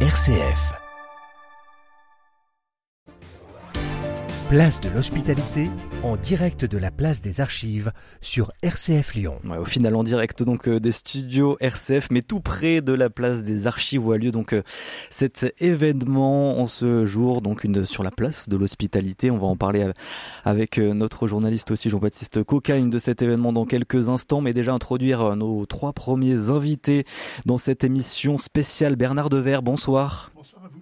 RCF. Place de l'hospitalité en direct de la place des archives sur RCF Lyon. Ouais, au final en direct donc euh, des studios RCF mais tout près de la place des archives où a lieu donc euh, cet événement en ce jour donc une sur la place de l'hospitalité. On va en parler avec euh, notre journaliste aussi Jean-Baptiste Cocagne de cet événement dans quelques instants mais déjà introduire nos trois premiers invités dans cette émission spéciale Bernard Dever. Bonsoir. Bonsoir à vous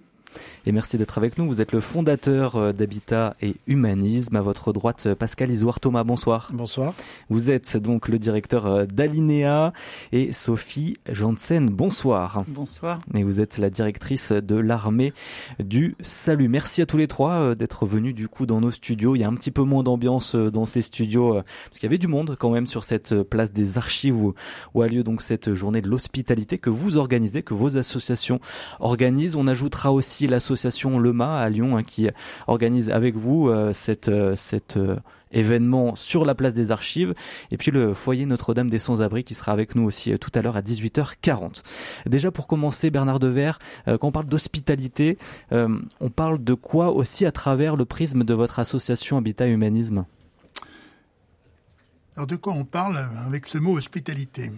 et merci d'être avec nous. Vous êtes le fondateur euh, d'Habitat et Humanisme. À votre droite, euh, Pascal Isouard Thomas, bonsoir. Bonsoir. Vous êtes donc le directeur euh, d'Alinea et Sophie Janssen, bonsoir. Bonsoir. Et vous êtes la directrice de l'armée du salut. Merci à tous les trois d'être venus du coup dans nos studios. Il y a un petit peu moins d'ambiance dans ces studios parce qu'il y avait du monde quand même sur cette place des archives où, où a lieu donc cette journée de l'hospitalité que vous organisez, que vos associations organisent. On ajoutera aussi l'association l'association Lema à Lyon hein, qui organise avec vous euh, cette, euh, cet euh, événement sur la place des archives et puis le foyer Notre-Dame des Sans-Abris qui sera avec nous aussi tout à l'heure à 18h40. Déjà pour commencer Bernard Dever, quand on parle d'hospitalité, on parle de quoi aussi à travers le prisme de votre association Habitat Humanisme? Alors de quoi on parle avec ce mot hospitalité?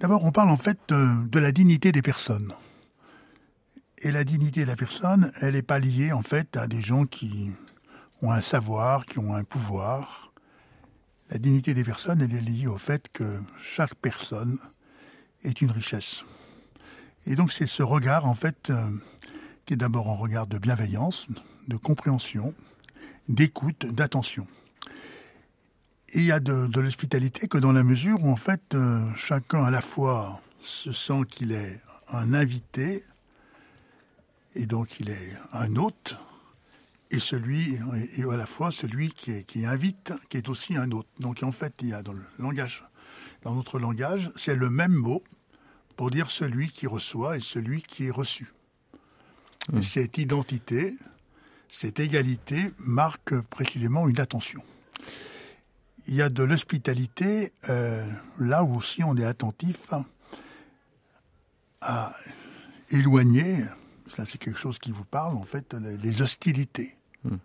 D'abord on parle en fait de la dignité des personnes. Et la dignité de la personne, elle n'est pas liée en fait à des gens qui ont un savoir, qui ont un pouvoir. La dignité des personnes, elle est liée au fait que chaque personne est une richesse. Et donc c'est ce regard en fait euh, qui est d'abord un regard de bienveillance, de compréhension, d'écoute, d'attention. Et il y a de, l'hospitalité que dans la mesure où en fait euh, chacun à la fois se sent qu'il est un invité, et donc il est un hôte, et celui, et à la fois celui qui, qui invite, qui est aussi un hôte. Donc en fait, il y a dans le langage, dans notre langage, c'est le même mot pour dire celui qui reçoit et celui qui est reçu. Mmh. Cette identité, cette égalité marque précisément une attention. Il y a de l'hospitalité euh, là où aussi on est attentif à éloigner ça c'est quelque chose qui vous parle, en fait, les hostilités. Hmm.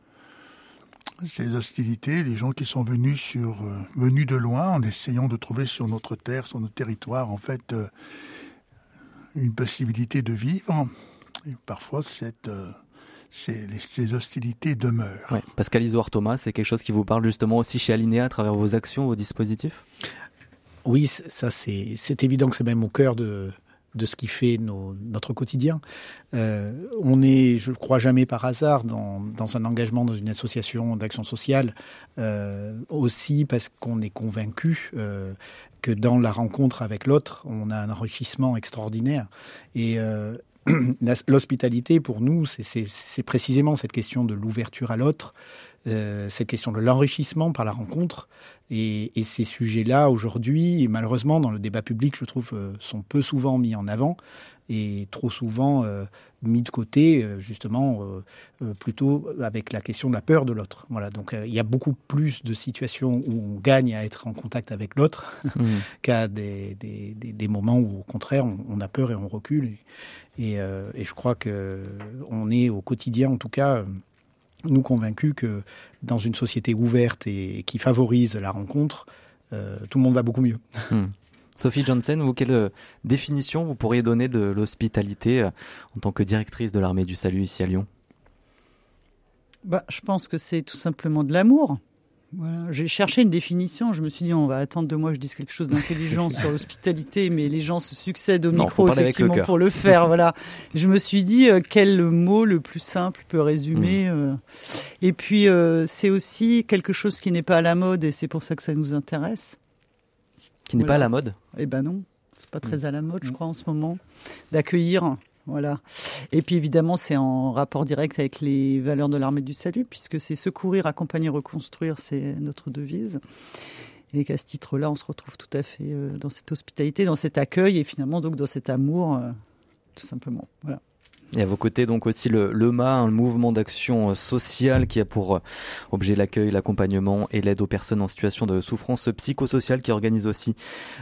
Ces hostilités, les gens qui sont venus sur, euh, venus de loin, en essayant de trouver sur notre terre, sur notre territoire, en fait, euh, une possibilité de vivre. Et parfois, cette, euh, ces, ces, hostilités demeurent. Ouais. Pascal Isoard Thomas, c'est quelque chose qui vous parle justement aussi chez Alinea à travers vos actions, vos dispositifs? Oui, ça c'est évident que c'est même au cœur de, de ce qui fait notre quotidien. Euh, on est, je ne crois jamais par hasard, dans, un engagement dans une association d'action sociale, euh, aussi parce qu'on est convaincu euh, que dans la rencontre avec l'autre, on a un enrichissement extraordinaire. Et l'hospitalité, pour nous, c'est précisément cette question de l'ouverture à l'autre, euh, cette question de l'enrichissement par la rencontre. Et, et ces sujets-là, aujourd'hui, malheureusement, dans le débat public, je trouve, euh, sont peu souvent mis en avant et trop souvent euh, mis de côté, euh, justement, euh, plutôt avec la question de la peur de l'autre. Voilà, donc il y a beaucoup plus de situations où on gagne à être en contact avec l'autre mmh. qu'à des, des, des, des, moments où, au contraire, on, on, a peur et on recule. Et, et, et je crois que on est au quotidien, en tout cas nous convaincus que dans une société ouverte et qui favorise la rencontre, euh, tout le monde va beaucoup mieux. Hmm. Sophie Johnson, vous, quelle euh, définition vous pourriez donner de l'hospitalité euh, en tant que directrice de l'armée du salut ici à Lyon? Bah, Je pense que c'est tout simplement de l'amour. Voilà. J'ai cherché une définition. Je me suis dit, on va attendre de moi que je dise quelque chose d'intelligent sur l'hospitalité, mais les gens se succèdent au non, micro effectivement le pour le faire. voilà. Je me suis dit euh, quel mot le plus simple peut résumer. Mmh. Euh. Et puis euh, c'est aussi quelque chose qui n'est pas à la mode, et c'est pour ça que ça nous intéresse. Qui n'est voilà. pas à la mode Eh ben non, c'est pas très mmh. à la mode, je crois, en ce moment, d'accueillir voilà. Et puis évidemment, c'est en rapport direct avec les valeurs de l'armée du salut, puisque c'est secourir, accompagner, reconstruire, c'est notre devise. Et qu'à ce titre-là, on se retrouve tout à fait euh, dans cette hospitalité, dans cet accueil et finalement donc dans cet amour, euh, tout simplement. Voilà. Et à vos côtés, donc aussi le, le MA, un mouvement d'action euh, sociale qui a pour euh, objet l'accueil, l'accompagnement et l'aide aux personnes en situation de souffrance psychosociale qui organise aussi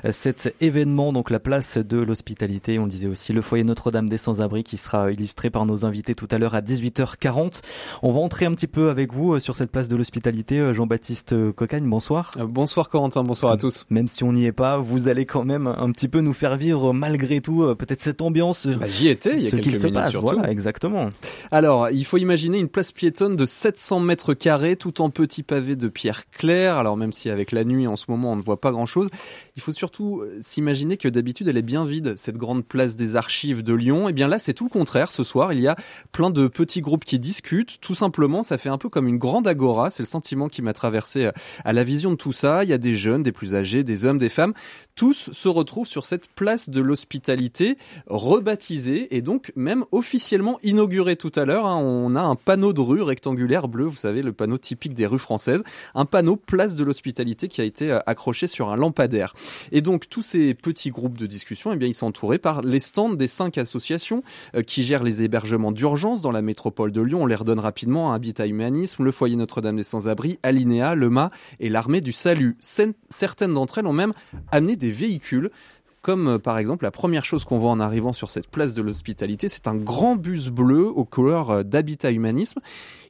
euh, cet événement, donc la place de l'hospitalité. On disait aussi le foyer Notre-Dame des Sans-Abri qui sera illustré par nos invités tout à l'heure à 18h40. On va entrer un petit peu avec vous sur cette place de l'hospitalité. Jean-Baptiste Cocagne, bonsoir. Bonsoir Corentin, bonsoir à tous. Même si on n'y est pas, vous allez quand même un petit peu nous faire vivre malgré tout peut-être cette ambiance. Bah, J'y étais il y a quelques minutes voilà, exactement. Alors, il faut imaginer une place piétonne de 700 mètres carrés, tout en petits pavés de pierre claire. Alors, même si avec la nuit, en ce moment, on ne voit pas grand-chose, il faut surtout euh, s'imaginer que d'habitude, elle est bien vide, cette grande place des archives de Lyon. Et eh bien là, c'est tout le contraire. Ce soir, il y a plein de petits groupes qui discutent. Tout simplement, ça fait un peu comme une grande agora. C'est le sentiment qui m'a traversé euh, à la vision de tout ça. Il y a des jeunes, des plus âgés, des hommes, des femmes. Tous se retrouvent sur cette place de l'hospitalité rebaptisée et donc même officiellement inaugurée tout à l'heure. Hein. On a un panneau de rue rectangulaire bleu, vous savez, le panneau typique des rues françaises. Un panneau place de l'hospitalité qui a été euh, accroché sur un lampadaire. Et donc tous ces petits groupes de discussion, eh bien, ils sont entourés par les stands des cinq associations euh, qui gèrent les hébergements d'urgence dans la métropole de Lyon. On les redonne rapidement Habitat Humanisme, le Foyer Notre-Dame des Sans-Abri, Alinéa, le MA et l'Armée du Salut. Certaines d'entre elles ont même amené des véhicules comme euh, par exemple la première chose qu'on voit en arrivant sur cette place de l'hospitalité, c'est un grand bus bleu aux couleurs euh, d'habitat humanisme.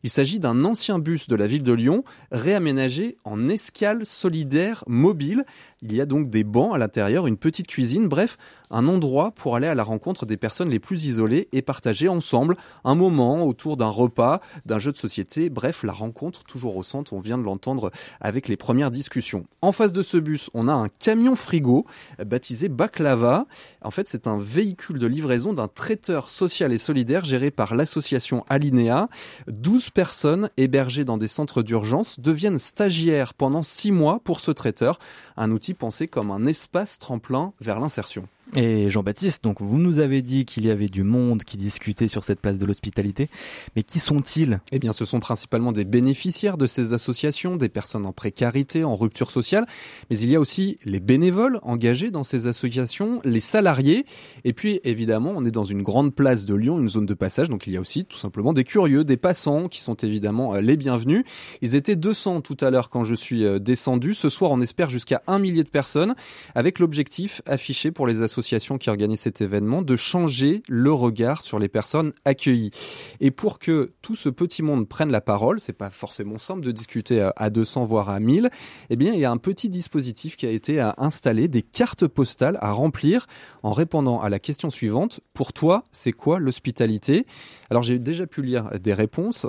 Il s'agit d'un ancien bus de la ville de Lyon réaménagé en escale solidaire mobile. Il y a donc des bancs à l'intérieur, une petite cuisine, bref, un endroit pour aller à la rencontre des personnes les plus isolées et partager ensemble un moment autour d'un repas, d'un jeu de société, bref, la rencontre toujours au centre, on vient de l'entendre avec les premières discussions. En face de ce bus, on a un camion frigo baptisé Baklava. En fait, c'est un véhicule de livraison d'un traiteur social et solidaire géré par l'association Alinea. 12 personnes hébergées dans des centres d'urgence deviennent stagiaires pendant 6 mois pour ce traiteur, un outil pensé comme un espace tremplin vers l'insertion. Et Jean-Baptiste, donc vous nous avez dit qu'il y avait du monde qui discutait sur cette place de l'hospitalité, mais qui sont-ils? Eh bien, ce sont principalement des bénéficiaires de ces associations, des personnes en précarité, en rupture sociale, mais il y a aussi les bénévoles engagés dans ces associations, les salariés, et puis évidemment, on est dans une grande place de Lyon, une zone de passage, donc il y a aussi tout simplement des curieux, des passants qui sont évidemment euh, les bienvenus. Ils étaient 200 tout à l'heure quand je suis euh, descendu. Ce soir, on espère jusqu'à un millier de personnes, avec l'objectif affiché pour les associations qui organise cet événement de changer le regard sur les personnes accueillies. Et pour que tout ce petit monde prenne la parole, c'est pas forcément simple de discuter à 200 voire à 1000, eh bien il y a un petit dispositif qui a été installé, des cartes postales à remplir en répondant à la question suivante pour toi, c'est quoi l'hospitalité? Alors j'ai déjà pu lire des réponses,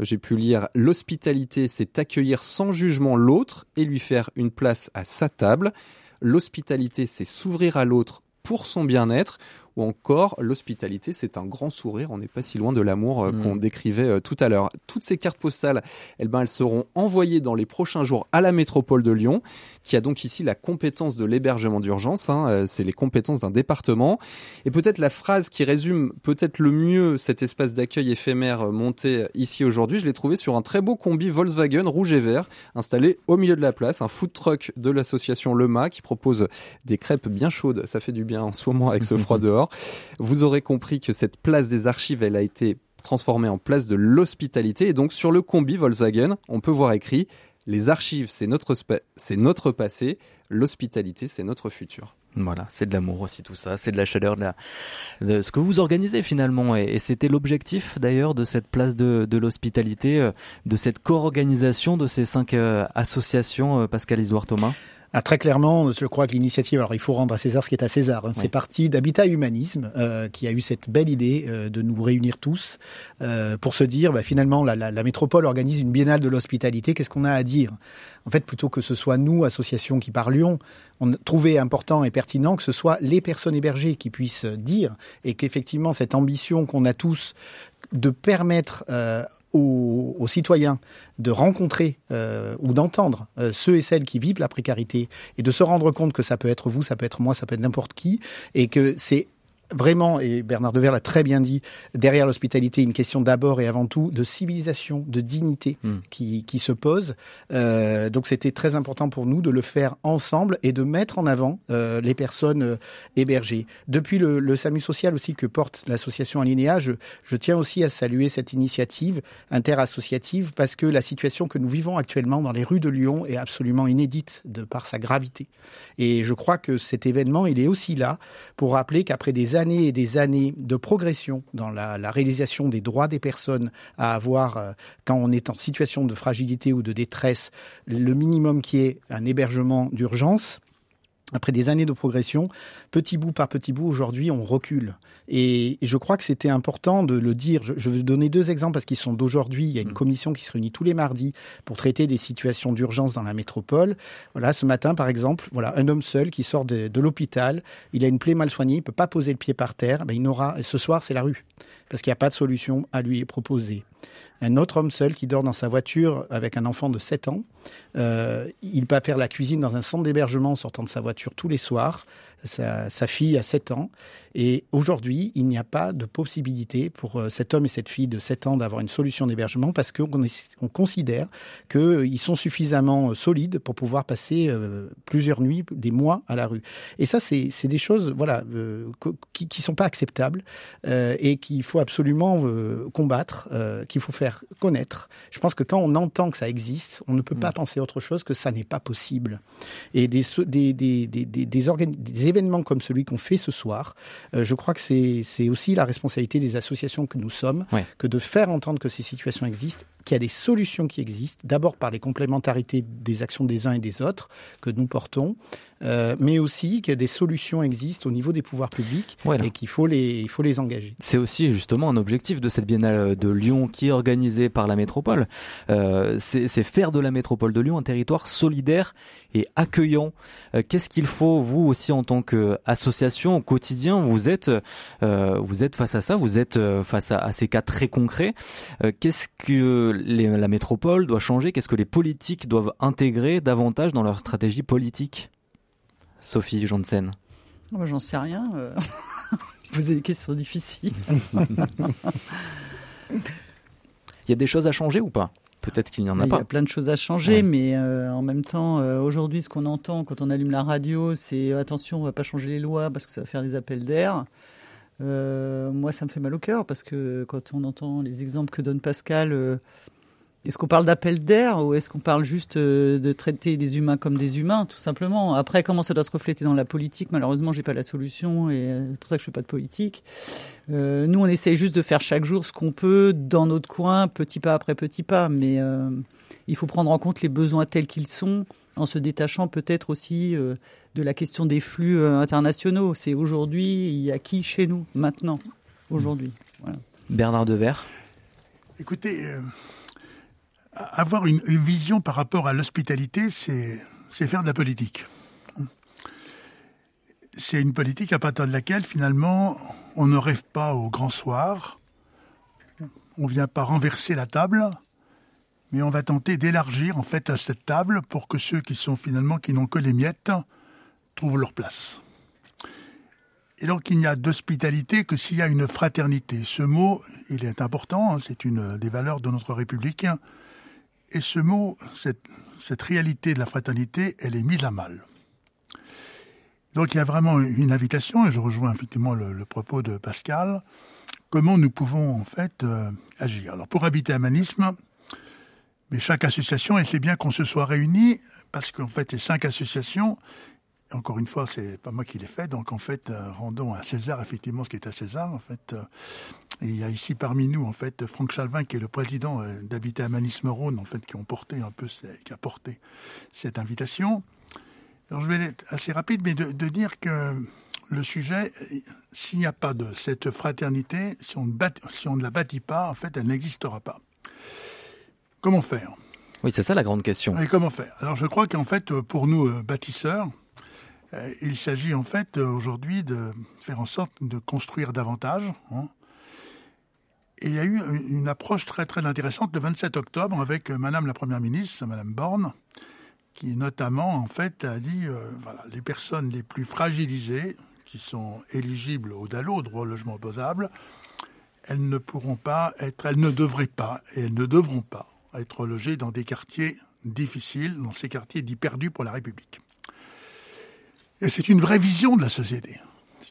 j'ai pu lire l'hospitalité, c'est accueillir sans jugement l'autre et lui faire une place à sa table. L'hospitalité, c'est s'ouvrir à l'autre pour son bien-être ou encore l'hospitalité, c'est un grand sourire. On n'est pas si loin de l'amour euh, qu'on mm. décrivait euh, tout à l'heure. Toutes ces cartes postales, eh ben, elles seront envoyées dans les prochains jours à la métropole de Lyon, qui a donc ici la compétence de l'hébergement d'urgence. Hein. Euh, c'est les compétences d'un département. Et peut-être la phrase qui résume peut-être le mieux cet espace d'accueil éphémère monté ici aujourd'hui, je l'ai trouvé sur un très beau combi Volkswagen rouge et vert installé au milieu de la place, un food truck de l'association Lema qui propose des crêpes bien chaudes. Ça fait du bien en ce moment avec ce froid dehors. Vous aurez compris que cette place des archives, elle a été transformée en place de l'hospitalité. Et donc sur le combi Volkswagen, on peut voir écrit les archives, c'est notre, c'est notre passé, l'hospitalité, c'est notre futur. Voilà, c'est de l'amour aussi tout ça, c'est de la chaleur, de, ce que vous organisez finalement. Et, c'était l'objectif d'ailleurs de cette place de, l'hospitalité, euh, de cette co-organisation de ces cinq euh, associations, euh, Pascal Isoire Thomas. Ah, très clairement, je crois que l'initiative, alors il faut rendre à César ce qui est à César, hein, c'est parti d'Habitat Humanisme euh, qui a eu cette belle idée euh, de nous réunir tous euh, pour se dire, bah, finalement, la, la, la, métropole organise une biennale de l'hospitalité, qu'est-ce qu'on a à dire? En fait, plutôt que ce soit nous, associations qui parlions, on trouvait important et pertinent que ce soit les personnes hébergées qui puissent dire et qu'effectivement cette ambition qu'on a tous de permettre aux, citoyens de rencontrer euh, ou d'entendre euh, ceux et celles qui vivent la précarité et de se rendre compte que ça peut être vous, ça peut être moi, ça peut être n'importe qui, et que c'est vraiment, et Bernard Devers l'a très bien dit, derrière l'hospitalité, une question d'abord et avant tout de civilisation, de dignité hmm. qui, qui se pose. Euh, donc c'était très important pour nous de le faire ensemble et de mettre en avant euh, les personnes euh, hébergées. Depuis le, le, SAMU social aussi que porte l'association Alinéa, je, je tiens aussi à saluer cette initiative interassociative parce que la situation que nous vivons actuellement dans les rues de Lyon est absolument inédite de par sa gravité. Et je crois que cet événement, il est aussi là pour rappeler qu'après des années et des années de progression dans la, la réalisation des droits des personnes à avoir, euh, quand on est en situation de fragilité ou de détresse, le minimum qui est un hébergement d'urgence, après des années de progression, petit bout par petit bout, aujourd'hui, on recule. Et je crois que c'était important de le dire. Je, je, vais donner deux exemples parce qu'ils sont d'aujourd'hui. Il y a une mm. commission qui se réunit tous les mardis pour traiter des situations d'urgence dans la métropole. Voilà, ce matin, par exemple, voilà, un homme seul qui sort de, de l'hôpital, il a une plaie mal soignée, il peut pas poser le pied par terre. Ben, il n'aura, ce soir, c'est la rue parce qu'il n'y a pas de solution à lui proposer. Un autre homme seul qui dort dans sa voiture avec un enfant de 7 ans, euh, il peut faire la cuisine dans un centre d'hébergement en sortant de sa voiture tous les soirs sa, sa, fille a 7 ans. Et aujourd'hui, il n'y a pas de possibilité pour euh, cet homme et cette fille de 7 ans d'avoir une solution d'hébergement parce qu'on on considère qu'ils sont suffisamment euh, solides pour pouvoir passer euh, plusieurs nuits, des mois à la rue. Et ça, c'est des choses voilà, qui ne sont pas acceptables et qu'il faut absolument combattre, qu'il faut faire connaître. Je pense que quand on entend que ça existe, on ne peut pas mm. penser autre chose que ça n'est pas possible. Et des, des, des, des, des, des événements comme celui qu'on fait ce soir, euh, je crois que c'est aussi la responsabilité des associations que nous sommes que de faire entendre que ces situations existent qu'il y a des solutions qui existent, d'abord par les complémentarités des actions des uns et des autres que nous portons, euh, mais aussi que des solutions existent au niveau des pouvoirs publics et qu'il faut les, il faut les engager. C'est aussi justement un objectif de cette biennale de Lyon qui est organisée par la métropole. Euh, c'est faire de la métropole de Lyon un territoire solidaire et accueillant. Euh, Qu'est-ce qu'il faut, vous aussi, en tant qu'association au quotidien, vous êtes, euh, vous êtes face à ça, vous êtes euh, face à, à ces cas très concrets. Euh, qu'est-ce que les, la métropole doit changer? Qu'est-ce que les politiques doivent intégrer davantage dans leur stratégie politique? Sophie Janssen oh, J'en sais rien. Euh. Vous avez des questions difficiles. Il y a des choses à changer ou pas? Peut-être qu'il n'y en a pas. Il y a plein de choses à changer, ouais. mais euh, en même temps, euh, aujourd'hui, ce qu'on entend quand on allume la radio, c'est attention, on va pas changer les lois parce que ça va faire des appels d'air. Moi, ça me fait mal au cœur parce que quand on entend les exemples que donne Pascal, est-ce qu'on parle d'appel d'air ou est-ce qu'on parle juste euh, de traiter des humains comme des humains, tout simplement? Après, comment ça doit se refléter dans la politique? Malheureusement, j'ai pas la solution et euh, c'est pour ça que je fais pas de politique. Euh, nous, on essaye juste de faire chaque jour ce qu'on peut dans notre coin, petit pas après petit pas, mais euh, il faut prendre en compte les besoins tels qu'ils sont en se détachant peut-être aussi euh, de la question des flux euh, internationaux. C'est aujourd'hui, il y a qui chez nous, maintenant, aujourd'hui? Voilà. Bernard Devers Écoutez, euh, avoir une, vision par rapport à l'hospitalité, c'est faire de la politique. C'est une politique à partir de laquelle, finalement, on ne rêve pas au grand soir, on ne vient pas renverser la table, mais on va tenter d'élargir en fait à cette table pour que ceux qui sont finalement qui n'ont que les miettes trouvent leur place. Et donc il n'y a d'hospitalité que s'il y a une fraternité. Ce mot, il est important, c'est une des valeurs de notre République. Et ce mot, cette, réalité de la fraternité, elle est mise à mal. Donc il y a vraiment une invitation, et je rejoins effectivement le, propos de Pascal, comment nous pouvons en fait euh, agir? Alors pour habiter Manisme, mais chaque association, et c'est bien qu'on se soit réunis, parce qu'en fait, ces cinq associations, encore une fois, c'est pas moi qui l'ai fait, donc en fait, euh, rendons à César effectivement ce qui est à César. En fait, euh, il y a ici parmi nous, en fait, Franck Chalvin, qui est le président euh, d'Habitat Manisme Rhône, en fait, qui ont porté un peu, qui a porté cette invitation. Alors, je vais être assez rapide, mais de, de dire que le sujet, s'il n'y a pas de cette fraternité, si on, bat, si on ne la bâtit pas, en fait, elle n'existera pas. Comment faire? Oui, c'est ça la grande question. Et comment faire? Alors je crois qu'en fait, pour nous euh, bâtisseurs, euh, il s'agit en fait aujourd'hui de faire en sorte de construire davantage. Hein. Et il y a eu une approche très très intéressante le 27 octobre avec euh, Madame la Première ministre, Madame Borne, qui notamment en fait a dit euh, voilà les personnes les plus fragilisées, qui sont éligibles au DALO, droit au logement opposable, elles ne pourront pas être, elles ne devraient pas et elles ne devront pas être logées dans des quartiers difficiles, dans ces quartiers dits perdus pour la République. Et c'est une vraie vision de la société.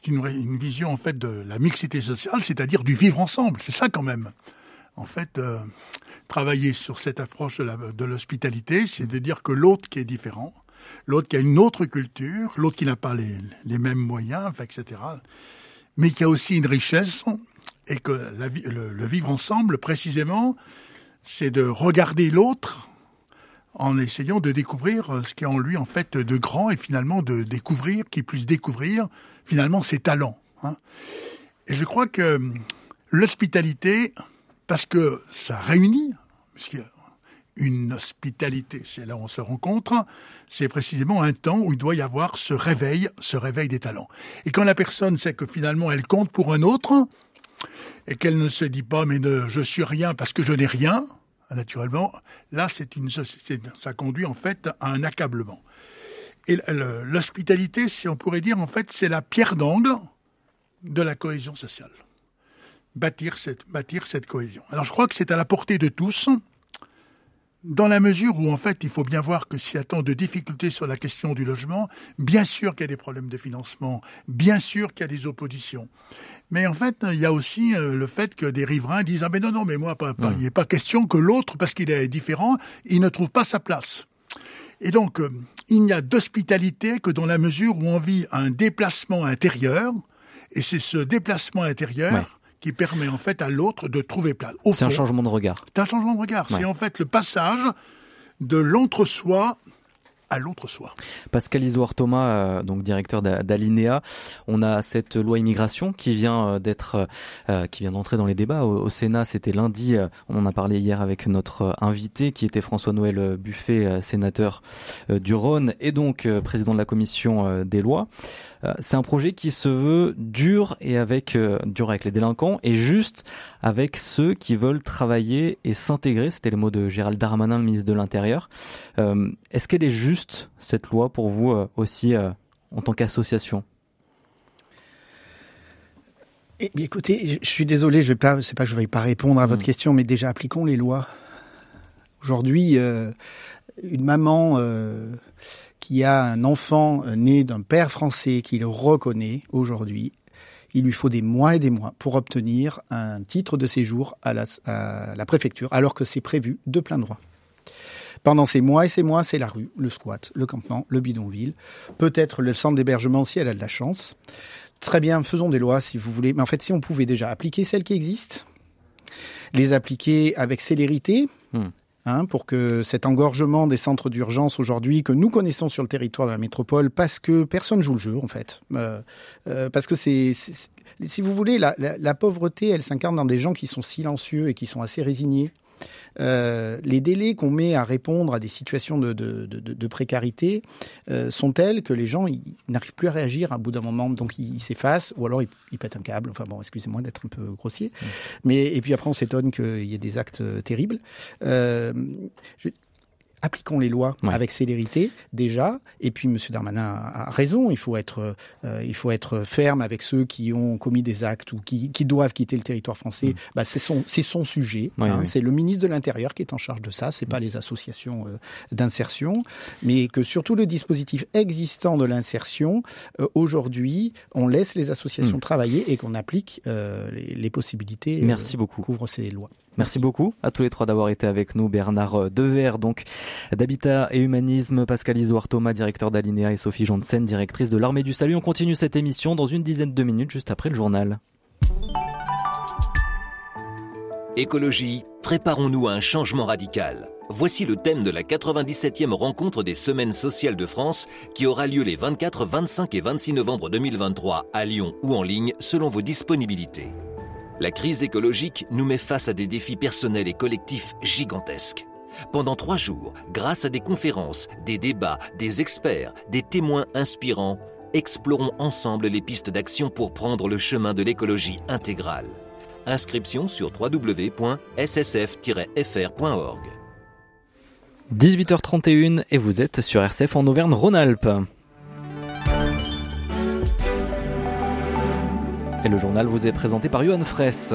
Une, vision en fait de la mixité sociale, c'est-à-dire du vivre ensemble. C'est ça quand même. En fait, euh, travailler sur cette approche de l'hospitalité, c'est de dire que l'autre qui est différent, l'autre qui a une autre culture, l'autre qui n'a pas les, les, mêmes moyens, etc., mais qui a aussi une richesse, et que le, vivre ensemble, précisément, c'est de regarder l'autre en essayant de découvrir ce qui est en lui en fait de grand et finalement de découvrir, qu'il puisse découvrir finalement ses talents. Hein. Et je crois que l'hospitalité, parce que ça réunit, a une hospitalité, c'est là où on se rencontre, c'est précisément un temps où il doit y avoir ce réveil, ce réveil des talents. Et quand la personne sait que finalement elle compte pour un autre, et qu'elle ne se dit pas mais ne, je suis rien parce que je n'ai rien, naturellement, là c'est une ça conduit en fait à un accablement. Et l'hospitalité, si on pourrait dire en fait, c'est la pierre d'angle de la cohésion sociale. Bâtir cette, bâtir cette cohésion. Alors je crois que c'est à la portée de tous, dans la mesure où en fait il faut bien voir que s'il y a tant de difficultés sur la question du logement, bien sûr qu'il y a des problèmes de financement, bien sûr qu'il y a des oppositions. Mais en fait, il y a aussi euh, le fait que des riverains disent ah mais non non mais moi pas, pas il n'est pas question que l'autre parce qu'il est différent, il ne trouve pas sa place. Et donc euh, il n'y a d'hospitalité que dans la mesure où on vit un déplacement intérieur et c'est ce déplacement intérieur ouais qui permet en fait à l'autre de trouver place. C'est un changement de regard. C'est un changement de regard. Ouais. C'est en fait le passage de l'entre-soi à l'autre soi. Pascal Isoard Thomas, euh, donc directeur d'Alinea, on a cette loi immigration qui vient euh, d'être, euh, qui vient d'entrer dans les débats au Sénat. C'était lundi. on en a parlé hier avec notre invité qui était François-Noël Buffet, sénateur du Rhône et donc président de la commission des lois. C'est un projet qui se veut dur et avec dur avec les délinquants et juste avec ceux qui veulent travailler et s'intégrer. C'était les mots de Gérald Darmanin, le ministre de l'Intérieur. Est-ce qu'elle est juste cette loi pour vous aussi en tant qu'association? Eh bien, écoutez, je suis désolé, je vais pas, c'est pas que je vais pas répondre à votre mmh. question, mais déjà appliquons les lois. Aujourd'hui, euh, une maman euh, qui a un enfant né d'un père français qui le reconnaît aujourd'hui, il lui faut des mois et des mois pour obtenir un titre de séjour à la, préfecture, alors que c'est prévu de plein droit. Pendant ces mois et ces mois, c'est la rue, le squat, le campement, le bidonville, peut-être le centre d'hébergement si elle a de la chance. Très bien, faisons des lois si vous voulez. Mais en fait, si on pouvait déjà appliquer celles qui existent, les appliquer avec célérité, hmm. Hein, pour que cet engorgement des centres d'urgence aujourd'hui que nous connaissons sur le territoire de la métropole, parce que personne joue le jeu en fait, euh, euh, parce que c'est, si vous voulez, la, pauvreté, elle s'incarne dans des gens qui sont silencieux et qui sont assez résignés. Euh, les délais qu'on met à répondre à des situations de, de, de, de précarité euh, sont tels que les gens n'arrivent plus à réagir à bout d'un moment, donc ils s'effacent ou alors ils, ils, pètent un câble. Enfin bon, excusez-moi d'être un peu grossier, mmh. mais et puis après on s'étonne qu'il y ait des actes euh, terribles. Euh, je, appliquons les lois ouais. avec célérité déjà. Et puis M. Darmanin a raison. Il faut être, euh, il faut être ferme avec ceux qui ont commis des actes ou qui, qui doivent quitter le territoire français. Mmh. Bah, c'est son, c'est son sujet. Hein. oui. C'est le ministre de l'Intérieur qui est en charge de ça. C'est mmh. pas les associations euh, d'insertion, mais que surtout le dispositif existant de l'insertion euh, aujourd'hui, on laisse les associations mmh. travailler et qu'on applique euh, les, les, possibilités. Merci beaucoup. Couvre ces lois. Merci beaucoup à tous les trois d'avoir été avec nous. Bernard Dever, donc d'Habitat et Humanisme, Pascal Isoard Thomas, directeur d'Alinea et Sophie Janssen, directrice de l'Armée du Salut. On continue cette émission dans une dizaine de minutes juste après le journal. Écologie, préparons-nous à un changement radical. Voici le thème de la 97e rencontre des Semaines sociales de France qui aura lieu les 24, 25 et 26 novembre 2023 à Lyon ou en ligne selon vos disponibilités. La crise écologique nous met face à des défis personnels et collectifs gigantesques. Pendant trois jours, grâce à des conférences, des débats, des experts, des témoins inspirants, explorons ensemble les pistes d'action pour prendre le chemin de l'écologie intégrale. Inscription sur www.ssf-fr.org. 18h31 et vous êtes sur RCF en Auvergne-Rhône-Alpes. Et le journal vous est présenté par Johan Fraisse.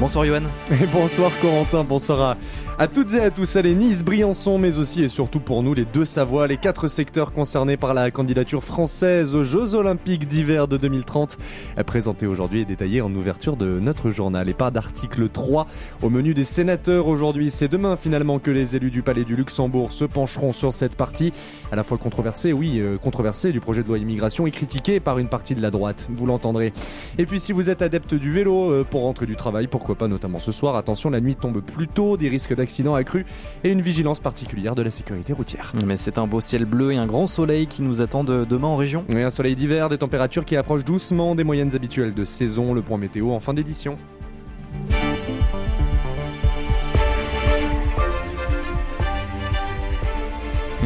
Bonsoir Yoann. Et bonsoir Corentin, bonsoir à, à toutes et à tous. Allez, Nice, Briançon, mais aussi et surtout pour nous les deux Savoies, les quatre secteurs concernés par la candidature française aux Jeux Olympiques d'hiver de 2030, présenté aujourd'hui et détaillé en ouverture de notre journal. Et pas d'article 3 au menu des sénateurs aujourd'hui. C'est demain finalement que les élus du Palais du Luxembourg se pencheront sur cette partie, à la fois controversée, oui, euh, controversée du projet de loi immigration et critiquée par une partie de la droite, vous l'entendrez. Et puis si vous êtes adepte du vélo euh, pour rentrer du travail, pour pourquoi pas notamment ce soir. Attention, la nuit tombe plus tôt, des risques d'accidents accrus et une vigilance particulière de la sécurité routière. Mais c'est un beau ciel bleu et un grand soleil qui nous attend demain en région. Oui, un soleil d'hiver, des températures qui approchent doucement des moyennes habituelles de saison. Le point météo en fin d'édition.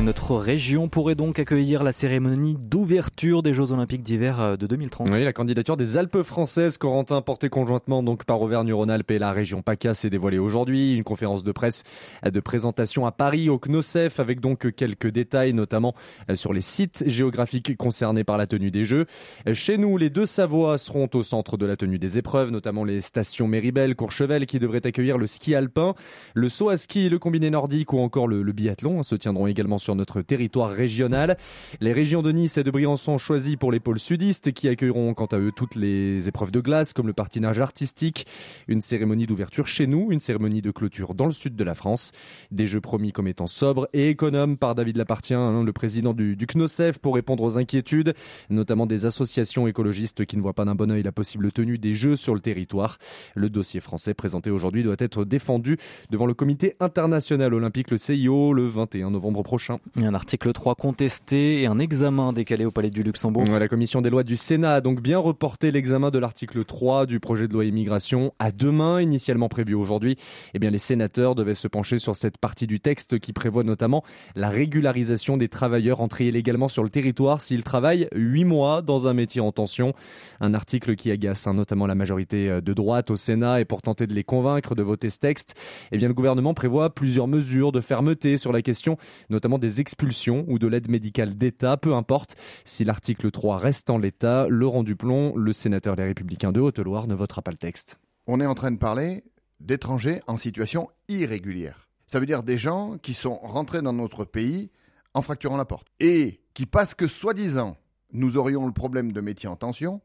Notre région pourrait donc accueillir la cérémonie d'ouverture des Jeux Olympiques d'hiver euh, de 2030. Oui, la candidature des Alpes françaises, Corentin, portée conjointement donc par Auvergne-Rhône-Alpes et la région PACA, s'est dévoilée aujourd'hui. Une conférence de presse de présentation à Paris, au CNOCEF, avec donc quelques détails, notamment euh, sur les sites géographiques concernés par la tenue des Jeux. Chez nous, les deux Savoies seront au centre de la tenue des épreuves, notamment les stations Méribel, Courchevel, qui devraient accueillir le ski alpin, le saut à ski, le combiné nordique ou encore le, le biathlon, se tiendront également sur sur notre territoire régional. Les régions de Nice et de Briançon choisies pour les pôles sudistes qui accueilleront quant à eux toutes les épreuves de glace comme le patinage artistique, une cérémonie d'ouverture chez nous, une cérémonie de clôture dans le sud de la France. Des jeux promis comme étant sobres et économes par David Lapartien, hein, le président du, du CNOCEF, pour répondre aux inquiétudes, notamment des associations écologistes qui ne voient pas d'un bon oeil la possible tenue des jeux sur le territoire. Le dossier français présenté aujourd'hui doit être défendu devant le comité international olympique, le CIO, le 21 novembre prochain. Un article 3 contesté et un examen décalé au Palais du Luxembourg. La commission des lois du Sénat a donc bien reporté l'examen de l'article 3 du projet de loi immigration à demain, initialement prévu aujourd'hui. Eh bien, les sénateurs devaient se pencher sur cette partie du texte qui prévoit notamment la régularisation des travailleurs entrés illégalement sur le territoire s'ils travaillent 8 mois dans un métier en tension. Un article qui agace hein, notamment la majorité euh, de droite au Sénat et pour tenter de les convaincre de voter ce texte, eh bien, le gouvernement prévoit plusieurs mesures de fermeté sur la question, notamment des expulsions ou de l'aide médicale d'État, peu importe. Si l'article 3 reste en l'état, Laurent Duplon, le sénateur des Républicains de Haute-Loire, ne votera pas le texte. On est en train de parler d'étrangers en situation irrégulière. Ça veut dire des gens qui sont rentrés dans notre pays en fracturant la porte et qui, parce que soi-disant nous aurions le problème de métier en tension,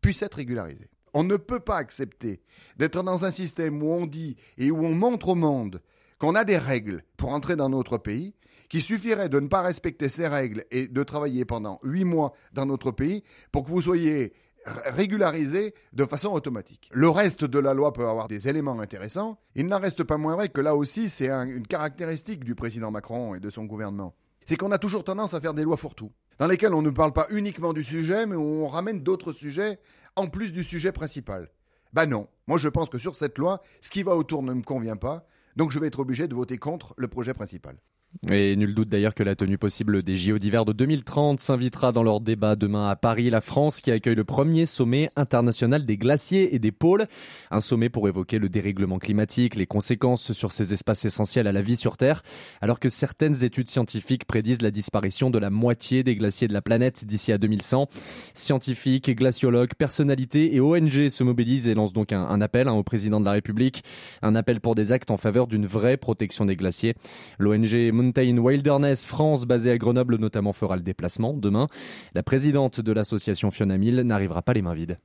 puissent être régularisés. On ne peut pas accepter d'être dans un système où on dit et où on montre au monde qu'on a des règles pour entrer dans notre pays qu'il suffirait de ne pas respecter ces règles et de travailler pendant huit mois dans notre pays pour que vous soyez régularisé de façon automatique. Le reste de la loi peut avoir des éléments intéressants. Il n'en reste pas moins vrai que là aussi, c'est une caractéristique du président Macron et de son gouvernement. C'est qu'on a toujours tendance à faire des lois fourre-tout, dans lesquelles on ne parle pas uniquement du sujet, mais on ramène d'autres sujets en plus du sujet principal. Ben non, moi je pense que sur cette loi, ce qui va autour ne me convient pas, donc je vais être obligé de voter contre le projet principal. Et nul doute d'ailleurs que la tenue possible des JO d'hiver de 2030 s'invitera dans leur débat demain à Paris, la France qui accueille le premier sommet international des glaciers et des pôles. Un sommet pour évoquer le dérèglement climatique, les conséquences sur ces espaces essentiels à la vie sur Terre, alors que certaines études scientifiques prédisent la disparition de la moitié des glaciers de la planète d'ici à 2100. Scientifiques, glaciologues, personnalités et ONG se mobilisent et lancent donc un, appel hein, au président de la République, un appel pour des actes en faveur d'une vraie protection des glaciers. L'ONG Mountain Wilderness France, basée à Grenoble, notamment fera le déplacement demain. La présidente de l'association Fiona Mill n'arrivera pas les mains vides.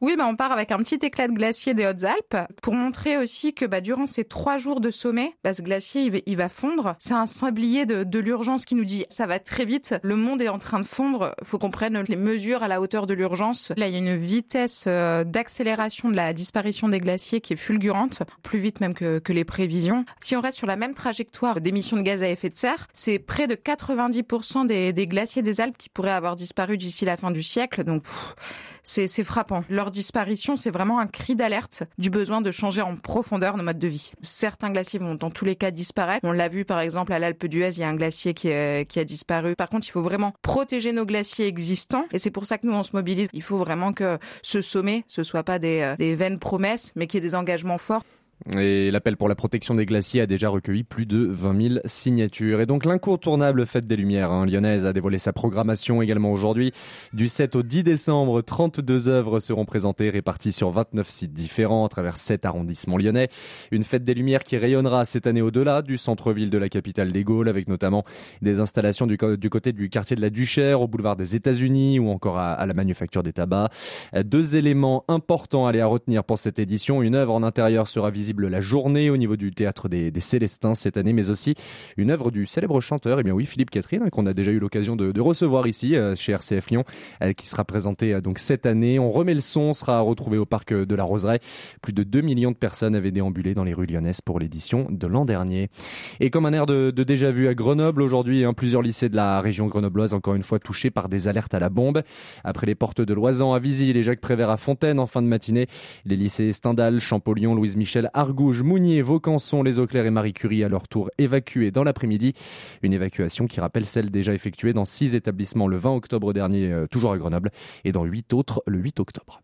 Oui, bah on part avec un petit éclat de glacier des Hautes-Alpes pour montrer aussi que bah, durant ces trois jours de sommet, bah, ce glacier il va, fondre. C'est un sablier de, de l'urgence qui nous dit ça va très vite, le monde est en train de fondre, faut qu'on prenne les mesures à la hauteur de l'urgence. Là, il y a une vitesse euh, d'accélération de la disparition des glaciers qui est fulgurante, plus vite même que, que les prévisions. Si on reste sur la même trajectoire d'émissions de gaz à effet de serre, c'est près de 90% des, des glaciers des Alpes qui pourraient avoir disparu d'ici la fin du siècle. Donc c'est frappant. Leur disparition, c'est vraiment un cri d'alerte du besoin de changer en profondeur nos modes de vie. Certains glaciers vont dans tous les cas disparaître. On l'a vu par exemple à l'Alpe d'Huez, il y a un glacier qui, qui a disparu. Par contre, il faut vraiment protéger nos glaciers existants et c'est pour ça que nous on se mobilise. Il faut vraiment que ce sommet, ce soit pas des, euh, des vaines promesses, mais qu'il y ait des engagements forts. Et l'appel pour la protection des glaciers a déjà recueilli plus de 20 000 signatures. Et donc l'incontournable Fête des Lumières hein, lyonnaise a dévoilé sa programmation également aujourd'hui. Du 7 au 10 décembre, 32 œuvres seront présentées réparties sur 29 sites différents à travers 7 arrondissements lyonnais. Une Fête des Lumières qui rayonnera cette année au-delà du centre-ville de la capitale des Gaules avec notamment des installations du, côté du quartier de la Duchère, au boulevard des États-Unis ou encore à, la manufacture des tabacs. Deux éléments importants à aller retenir pour cette édition. Une œuvre en intérieur sera visible la journée au niveau du théâtre des, Célestins cette année, mais aussi une œuvre du célèbre chanteur, et eh bien oui, Philippe Catherine, hein, qu'on a déjà eu l'occasion de, recevoir ici euh, chez RCF Lyon, euh, qui sera présentée euh, donc cette année. On remet le son, sera retrouvé au parc de la Roseraie. Plus de 2 millions de personnes avaient déambulé dans les rues lyonnaises pour l'édition de l'an dernier. Et comme un air de, déjà vu à Grenoble, aujourd'hui, hein, plusieurs lycées de la région grenobloise, encore une fois, touchés par des alertes à la bombe. Après les portes de Loisan à Visy, les Jacques Prévert à Fontaine en fin de matinée, les lycées Stendhal, Champollion, Louise Michel, Argouges, Mounier, Vaucanson, les Eaux-Claires et Marie Curie à leur tour évacués dans l'après-midi. Une évacuation qui rappelle celle déjà effectuée dans six établissements le 20 octobre dernier, euh, toujours à Grenoble, et dans huit autres le 8 octobre.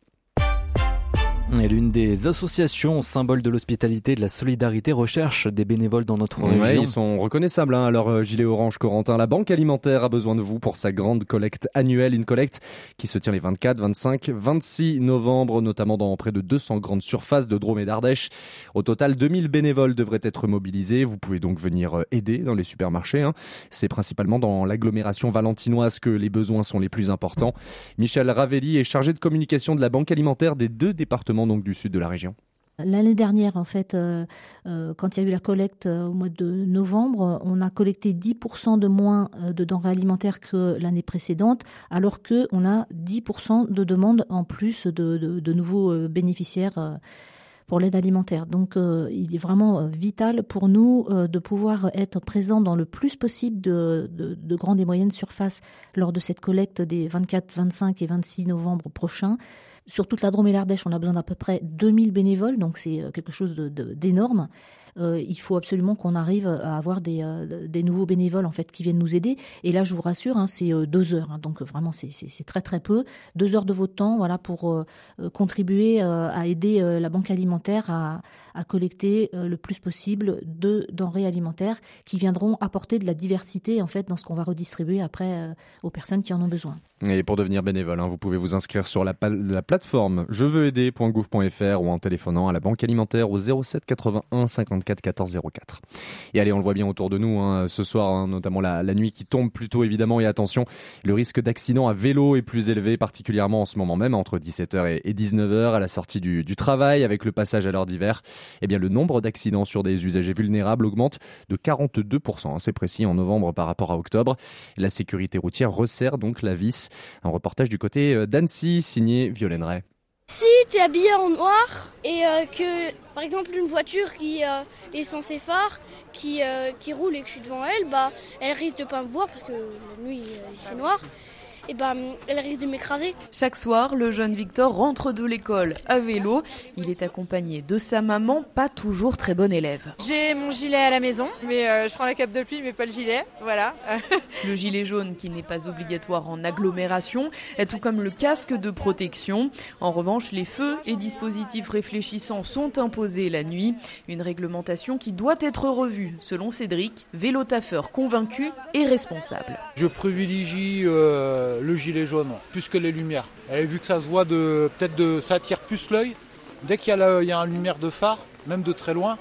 Et l'une des associations symboles de l'hospitalité et de la solidarité recherche des bénévoles dans notre région. Ils sont reconnaissables. Hein. Alors, euh, gilet orange Corentin, la Banque alimentaire a besoin de vous pour sa grande collecte annuelle. Une collecte qui se tient les 24, 25, 26 novembre, notamment dans près de 200 grandes surfaces de Drôme et d'Ardèche. Au total, 2000 bénévoles devraient être mobilisés. Vous pouvez donc venir euh, aider dans les supermarchés. Hein. C'est principalement dans l'agglomération valentinoise que les besoins sont les plus importants. Michel Ravelli est chargé de communication de la Banque alimentaire des deux départements L'année dernière, en fait, euh, euh, quand il y a eu la collecte euh, au mois de novembre, on a collecté 10% de moins de denrées alimentaires que l'année précédente, alors qu'on a 10% de demandes en plus de, nouveaux bénéficiaires pour l'aide alimentaire. Donc il est vraiment vital pour nous de pouvoir être présents dans le plus possible de, de grandes et moyennes surfaces lors de cette collecte des 24, 25 et 26 novembre prochains sur toute la Drôme et l'Ardèche, on a besoin d'à peu près 2000 bénévoles, donc c'est euh, quelque chose d'énorme. Euh, il faut absolument qu'on arrive à avoir des, euh, des, nouveaux bénévoles en fait qui viennent nous aider. Et là, je vous rassure, hein, c'est euh, deux heures, hein, donc vraiment c'est très très peu. Deux heures de votre temps, voilà, pour contribuer à aider la banque alimentaire à, collecter le plus possible de denrées alimentaires qui viendront apporter de la diversité en fait dans ce qu'on va redistribuer après aux personnes qui en ont besoin. Et pour devenir bénévole, hein, vous pouvez vous inscrire sur la, la plateforme jeveuxaider.gouv.fr ou en téléphonant à la banque alimentaire au 07 81 50 14 04. Et allez, on le voit bien autour de nous hein, ce soir, hein, notamment la, nuit qui tombe plutôt évidemment. Et attention, le risque d'accident à vélo est plus élevé, particulièrement en ce moment même, entre 17h et 19h à la sortie du, travail, avec le passage à l'heure d'hiver. Eh bien, le nombre d'accidents sur des usagers vulnérables augmente de 42%, hein, c'est précis, en novembre par rapport à octobre. La sécurité routière resserre donc la vis. Un reportage du côté euh, d'Annecy, signé Violaine Ray. Si tu es habillé en noir et euh, que par exemple une voiture qui euh, est sans ses phares, qui, euh, qui roule et que je suis devant elle, bah elle risque de pas me voir parce que la nuit il fait noir et eh ben, elle risque de m'écraser. Chaque soir, le jeune Victor rentre de l'école à vélo. Il est accompagné de sa maman, pas toujours très bonne élève. J'ai mon gilet à la maison, mais euh, je prends la cape de pluie, mais pas le gilet. Voilà. le gilet jaune qui n'est pas obligatoire en agglomération, tout comme le casque de protection. En revanche, les feux et dispositifs réfléchissants sont imposés la nuit. Une réglementation qui doit être revue, selon Cédric, vélo taffeur convaincu et responsable. Je privilégie euh, le gilet jaune, plus que les lumières. Et vu que ça se voit de peut-être de ça attire plus l'œil, dès qu'il y, y, a une lumière de phare, même de très loin,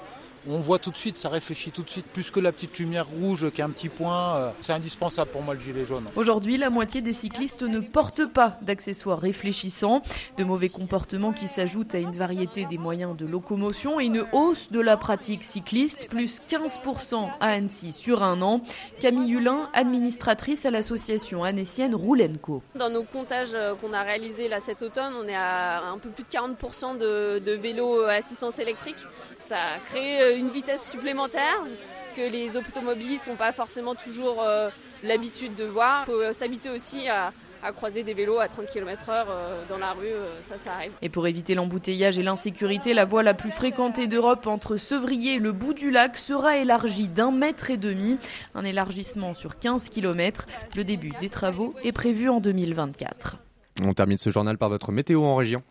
on voit tout de suite, ça réfléchit tout de suite, plus que la petite lumière rouge qui a un petit point. Euh, c'est indispensable pour moi le gilet jaune. Aujourd'hui, la moitié des cyclistes ne portent pas d'accessoires réfléchissants. De mauvais comportements qui s'ajoutent à une variété des moyens de locomotion et une hausse de la pratique cycliste, plus 15% à Annecy sur un an. Camille Hulin, administratrice à l'association annécienne Roulenco. Dans nos comptages euh, qu'on a réalisés là cet automne, on est à un peu plus de 40% de, de vélos à assistance électrique. Ça crée euh, une vitesse supplémentaire que les automobilistes n'ont pas forcément toujours euh, l'habitude de voir. Il faut euh, s'habituer aussi à, croiser des vélos à 30 km/h dans la rue, ça, ça arrive. Et pour éviter l'embouteillage et l'insécurité, la voie la plus fréquentée d'Europe entre Sevrier et le bout du lac sera élargie d'un mètre et demi, un élargissement sur 15 km. Le début des travaux est prévu en 2024. On termine ce journal par votre météo en région.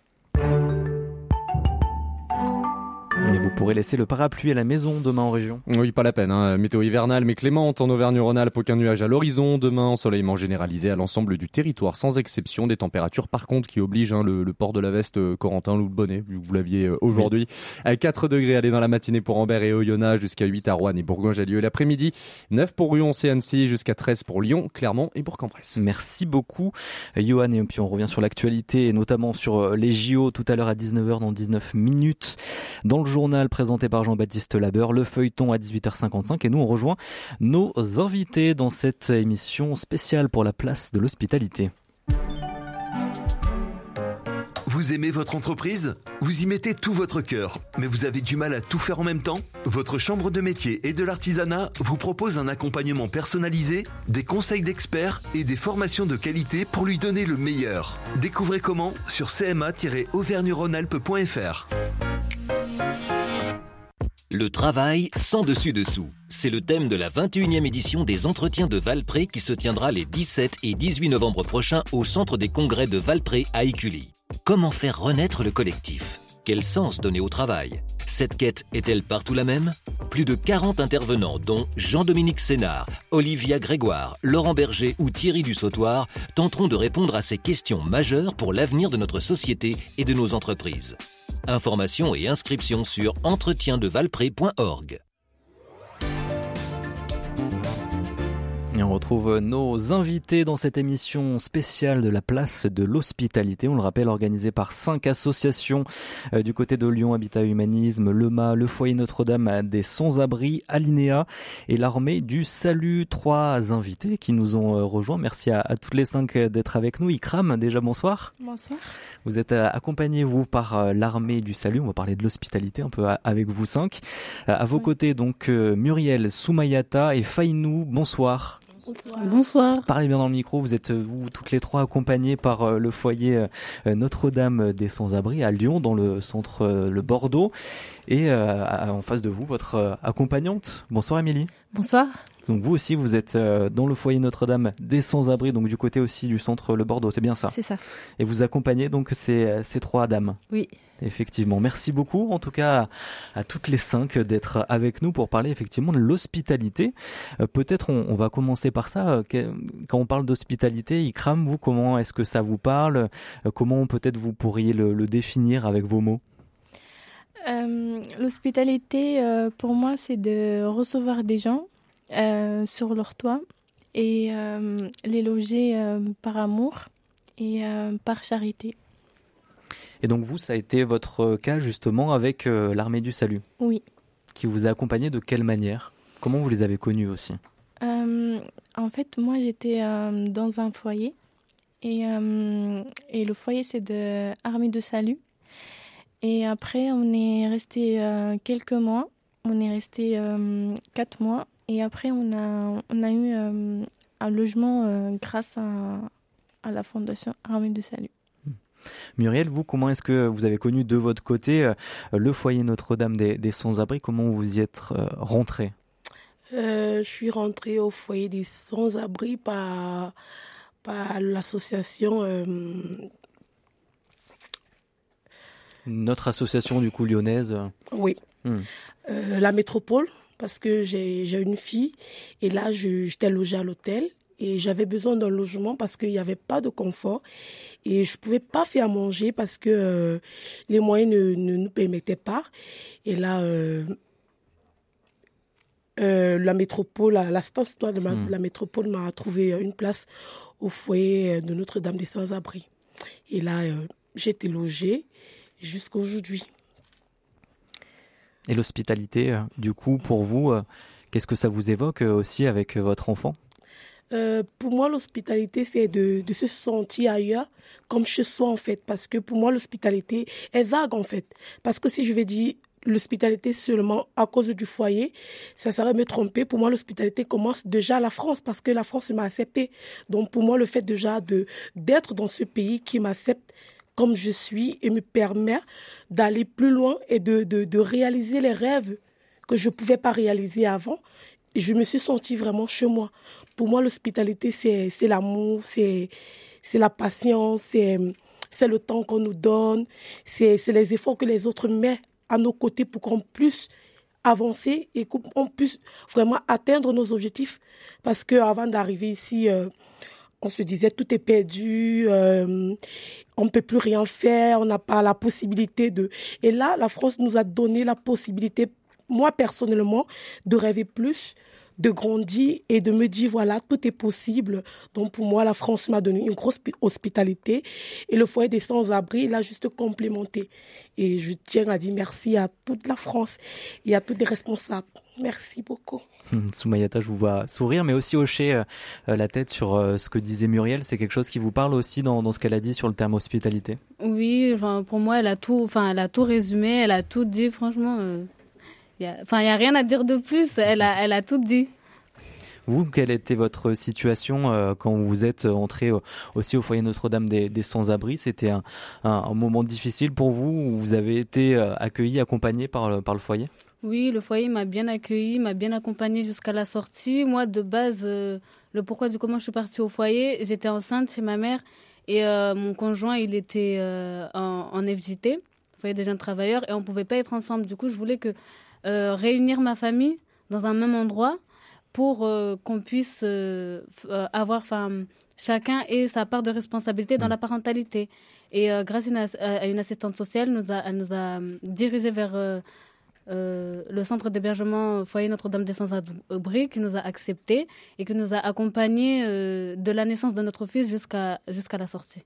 Et vous pourrez laisser le parapluie à la maison demain en région. Oui, pas la peine. Hein. Météo hivernale mais clémente en Auvergne-Rhône-Alpes, aucun nuage à l'horizon. Demain, ensoleillement généralisé à l'ensemble du territoire, sans exception. Des températures par contre qui obligent hein, le, port de la veste euh, Corentin ou le bonnet, vu que vous l'aviez euh, aujourd'hui. À 4 degrés, aller dans la matinée pour Ambert et Oyonnax, jusqu'à 8 à Rouen et Bourgogne-Jallieu l'après-midi. 9 pour Rion, CNC, jusqu'à 13 pour Lyon, Clermont et Bourg-en-Bresse. Merci beaucoup, Johan. Et puis on revient sur l'actualité, et notamment sur euh, les JO tout à l'heure à 19h dans 19 minutes. Dans le journal présenté par Jean-Baptiste Labeur, le feuilleton à 18h55. Et nous, on rejoint nos invités dans cette émission spéciale pour la place de l'hospitalité. Vous aimez votre entreprise? Vous y mettez tout votre cœur, mais vous avez du mal à tout faire en même temps? Votre chambre de métier et de l'artisanat vous propose un accompagnement personnalisé, des conseils d'experts et des formations de qualité pour lui donner le meilleur. Découvrez comment sur cma-auvergne-rhône-alpes.fr. Le travail sans dessus-dessous. C'est le thème de la 21e édition des Entretiens de Valpré qui se tiendra les 17 et 18 novembre prochains au centre des congrès de Valpré à Écully. Comment faire renaître le collectif? Quel sens donner au travail? Cette quête est-elle partout la même? Plus de 40 intervenants, dont Jean-Dominique Sénard, Olivia Grégoire, Laurent Berger ou Thierry Dussautoir, tenteront de répondre à ces questions majeures pour l'avenir de notre société et de nos entreprises. Informations et inscriptions sur entretiendevalpré.org. Et on retrouve nos invités dans cette émission spéciale de la place de l'hospitalité. On le rappelle, organisée par cinq associations euh, du côté de Lyon, Habitat Humanisme, Le Mât, le Foyer Notre-Dame des Sans-Abri, Alinéa et l'Armée du Salut. Trois invités qui nous ont euh, rejoints. Merci à, toutes les cinq d'être avec nous. Ikram, déjà bonsoir. Bonsoir. Vous êtes euh, accompagné, vous, par l'Armée du Salut. On va parler de l'hospitalité un peu avec vous cinq. À vos côtés, donc, Muriel, Soumayata et Fainou. Bonsoir. Bonsoir. Parlez bien dans le micro. Vous êtes vous toutes les trois accompagnées par euh, le foyer euh, Notre-Dame des Sans-Abri à Lyon, dans le centre euh, le Bordeaux, et en face de vous votre accompagnante. Bonsoir Émilie. Bonsoir. Donc vous aussi, vous êtes dans le foyer Notre-Dame des Sans-Abri, donc du côté aussi du centre Le Bordeaux, c'est bien ça? C'est ça. Et vous accompagnez donc ces, ces trois dames? Oui. Effectivement. Merci beaucoup, en tout cas, à toutes les cinq d'être avec nous pour parler effectivement de l'hospitalité. Euh, peut-être on, va commencer par ça. Quand on parle d'hospitalité, Ikram, vous, comment est-ce que ça vous parle? Euh, Comment peut-être vous pourriez le, définir avec vos mots? Euh, L'hospitalité, pour moi, c'est de recevoir des gens sur leur toit et les loger par amour et par charité. Et donc vous, ça a été votre cas justement avec euh, l'armée du salut. Oui. Qui vous a accompagné de quelle manière? Comment vous les avez connus aussi? Euh, En fait, moi j'étais euh, dans un foyer et, et le foyer c'est de armée de salut. Et après, on est resté quelques mois. On est resté quatre mois. Et après, on a, on a eu un logement grâce à, à la fondation Armée de Salut. Muriel, vous, comment est-ce que vous avez connu de votre côté euh, le foyer Notre-Dame des, Sans-Abri? Comment vous y êtes euh, rentré euh, Je suis rentrée au foyer des Sans-Abri par, par l'association. Notre association du coup lyonnaise Oui. Hmm. la métropole, parce que j'ai une fille et là j'étais logée à l'hôtel et j'avais besoin d'un logement parce qu'il n'y avait pas de confort et je pouvais pas faire manger parce que euh, les moyens ne, nous permettaient pas. Et là, euh, euh, la métropole, l'assistance de hmm. la métropole m'a trouvé une place au foyer de Notre-Dame des Sans-Abri. Et là, j'étais logée jusqu'à aujourd'hui. Et l'hospitalité, du coup, pour vous, qu'est-ce que ça vous évoque aussi avec votre enfant? Euh, pour moi, l'hospitalité, c'est de, se sentir ailleurs, comme chez soi, en fait. Parce que pour moi, l'hospitalité est vague, en fait. Parce que si je vais dire l'hospitalité seulement à cause du foyer, ça serait me tromper. Pour moi, l'hospitalité commence déjà à la France, parce que la France m'a accepté. Donc, pour moi, le fait déjà de d'être dans ce pays qui m'accepte comme je suis et me permet d'aller plus loin et de, de, de réaliser les rêves que je ne pouvais pas réaliser avant, je me suis sentie vraiment chez moi. Pour moi, l'hospitalité, c'est l'amour, c'est la patience, c'est le temps qu'on nous donne, c'est les efforts que les autres mettent à nos côtés pour qu'on puisse avancer et qu'on puisse vraiment atteindre nos objectifs. Parce que avant d'arriver ici, euh, on se disait tout est perdu, euh, on ne peut plus rien faire, on n'a pas la possibilité de. Et là, la France nous a donné la possibilité, moi personnellement, de rêver plus, de grandir et de me dire voilà, tout est possible. Donc pour moi, la France m'a donné une grosse hospitalité et le foyer des sans-abri l'a juste complémenté. Et je tiens à dire merci à toute la France et à tous les responsables. Merci beaucoup. Hum, Soumayata, je vous vois sourire, mais aussi hocher euh, euh, la tête sur euh, ce que disait Muriel. C'est quelque chose qui vous parle aussi dans, dans ce qu'elle a dit sur le terme hospitalité? Oui, enfin, pour moi, elle a tout, enfin, elle a tout résumé, elle a tout dit. Franchement, enfin, il y a rien à dire de plus. Elle a, elle a tout dit. Vous, quelle était votre situation quand vous êtes entré aussi au foyer Notre-Dame des, des sans-abri? C'était un, un, un, moment difficile pour vous où vous avez été accueilli, accompagné par le, par le foyer? Oui, le foyer m'a bien accueilli, m'a bien accompagné jusqu'à la sortie. Moi, de base, euh, le pourquoi du comment je suis partie au foyer, j'étais enceinte chez ma mère et euh, mon conjoint, il était euh, en, en, FJT, foyer des jeunes travailleurs, et on ne pouvait pas être ensemble. Du coup, je voulais que réunir ma famille dans un même endroit pour qu'on puisse avoir, enfin, chacun ait sa part de responsabilité dans mmh. la parentalité. Et grâce à une, assistante sociale, nous a, elle nous a dirigés vers euh, le centre d'hébergement Foyer Notre-Dame des Sans-Abri qui nous a acceptés et qui nous a accompagnés euh, de la naissance de notre fils jusqu'à jusqu'à la sortie.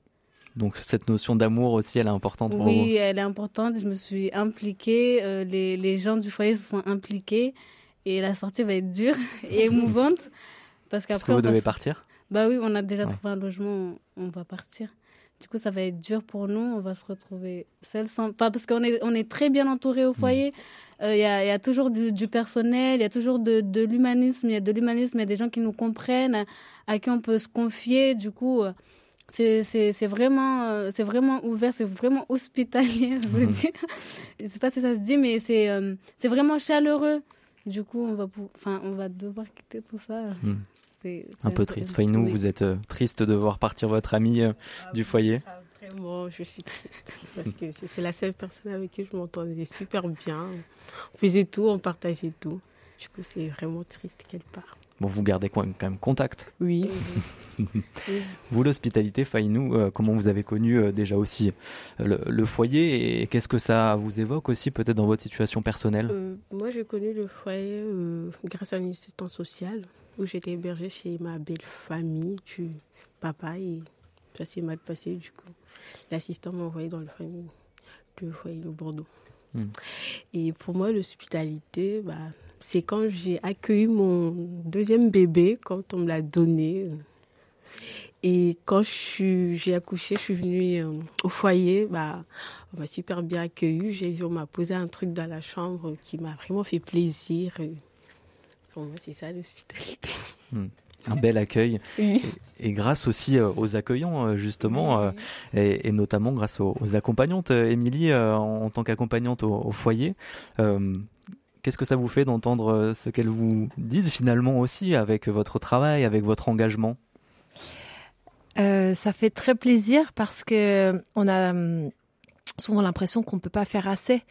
Donc cette notion d'amour aussi, elle est importante pour oui, vous Oui, elle est importante. Je me suis impliquée, euh, les, les, gens du foyer se sont impliqués et la sortie va être dure et émouvante. Parce qu'après, que vous devez partir Bah oui, on a déjà trouvé un logement, on va partir. Du coup, ça va être dur pour nous. On va se retrouver seuls sans. Pas parce qu'on est, on est très bien entouré au foyer. Il euh, y, a, y, a, toujours du, du personnel, il y a toujours de, de l'humanisme. Il y a de l'humanisme, il y a des gens qui nous comprennent, à, qui on peut se confier. Du coup, euh, c'est vraiment, euh, c'est vraiment ouvert, c'est vraiment hospitalier, je veux mmh. dire. Je sais pas si ça se dit, mais c'est c'est vraiment chaleureux. Du coup, on va, enfin, on va devoir quitter tout ça. Un peu triste. Fainou, oui. vous êtes euh, triste de voir partir votre ami euh, ah, du foyer Vraiment, je suis triste parce que c'était la seule personne avec qui je m'entendais super bien. On faisait tout, on partageait tout. Du coup, c'est vraiment triste qu'elle part. Bon, vous gardez quand même, quand même contact. Oui. vous, l'hospitalité, Fainou, euh, comment vous avez connu euh, déjà aussi le, le foyer et qu'est-ce que ça vous évoque aussi peut-être dans votre situation personnelle? Euh, Moi, j'ai connu le foyer grâce à une assistante sociale où j'étais hébergée chez ma belle famille du papa et ça s'est mal passé du coup. L'assistant m'a envoyé dans le, famille, foyer de Bordeaux. Hmm. Et pour moi, l'hospitalité, bah, c'est quand j'ai accueilli mon deuxième bébé, quand on me l'a donné. Et quand j'ai accouché, je suis venue euh, au foyer, bah, on m'a super bien accueilli. On m'a posé un truc dans la chambre qui m'a vraiment fait plaisir. Pour moi, c'est ça l'hospitalité. Hmm. Un bel accueil. Et, et, grâce aussi euh, aux accueillants, euh, justement, euh, et, et, notamment grâce aux, aux accompagnantes. Émilie, en tant qu'accompagnante au, au, foyer, qu'est-ce que ça vous fait d'entendre ce qu'elles vous disent finalement aussi avec votre travail, avec votre engagement? Euh, Ça fait très plaisir parce que on a hum, souvent l'impression qu'on ne peut pas faire assez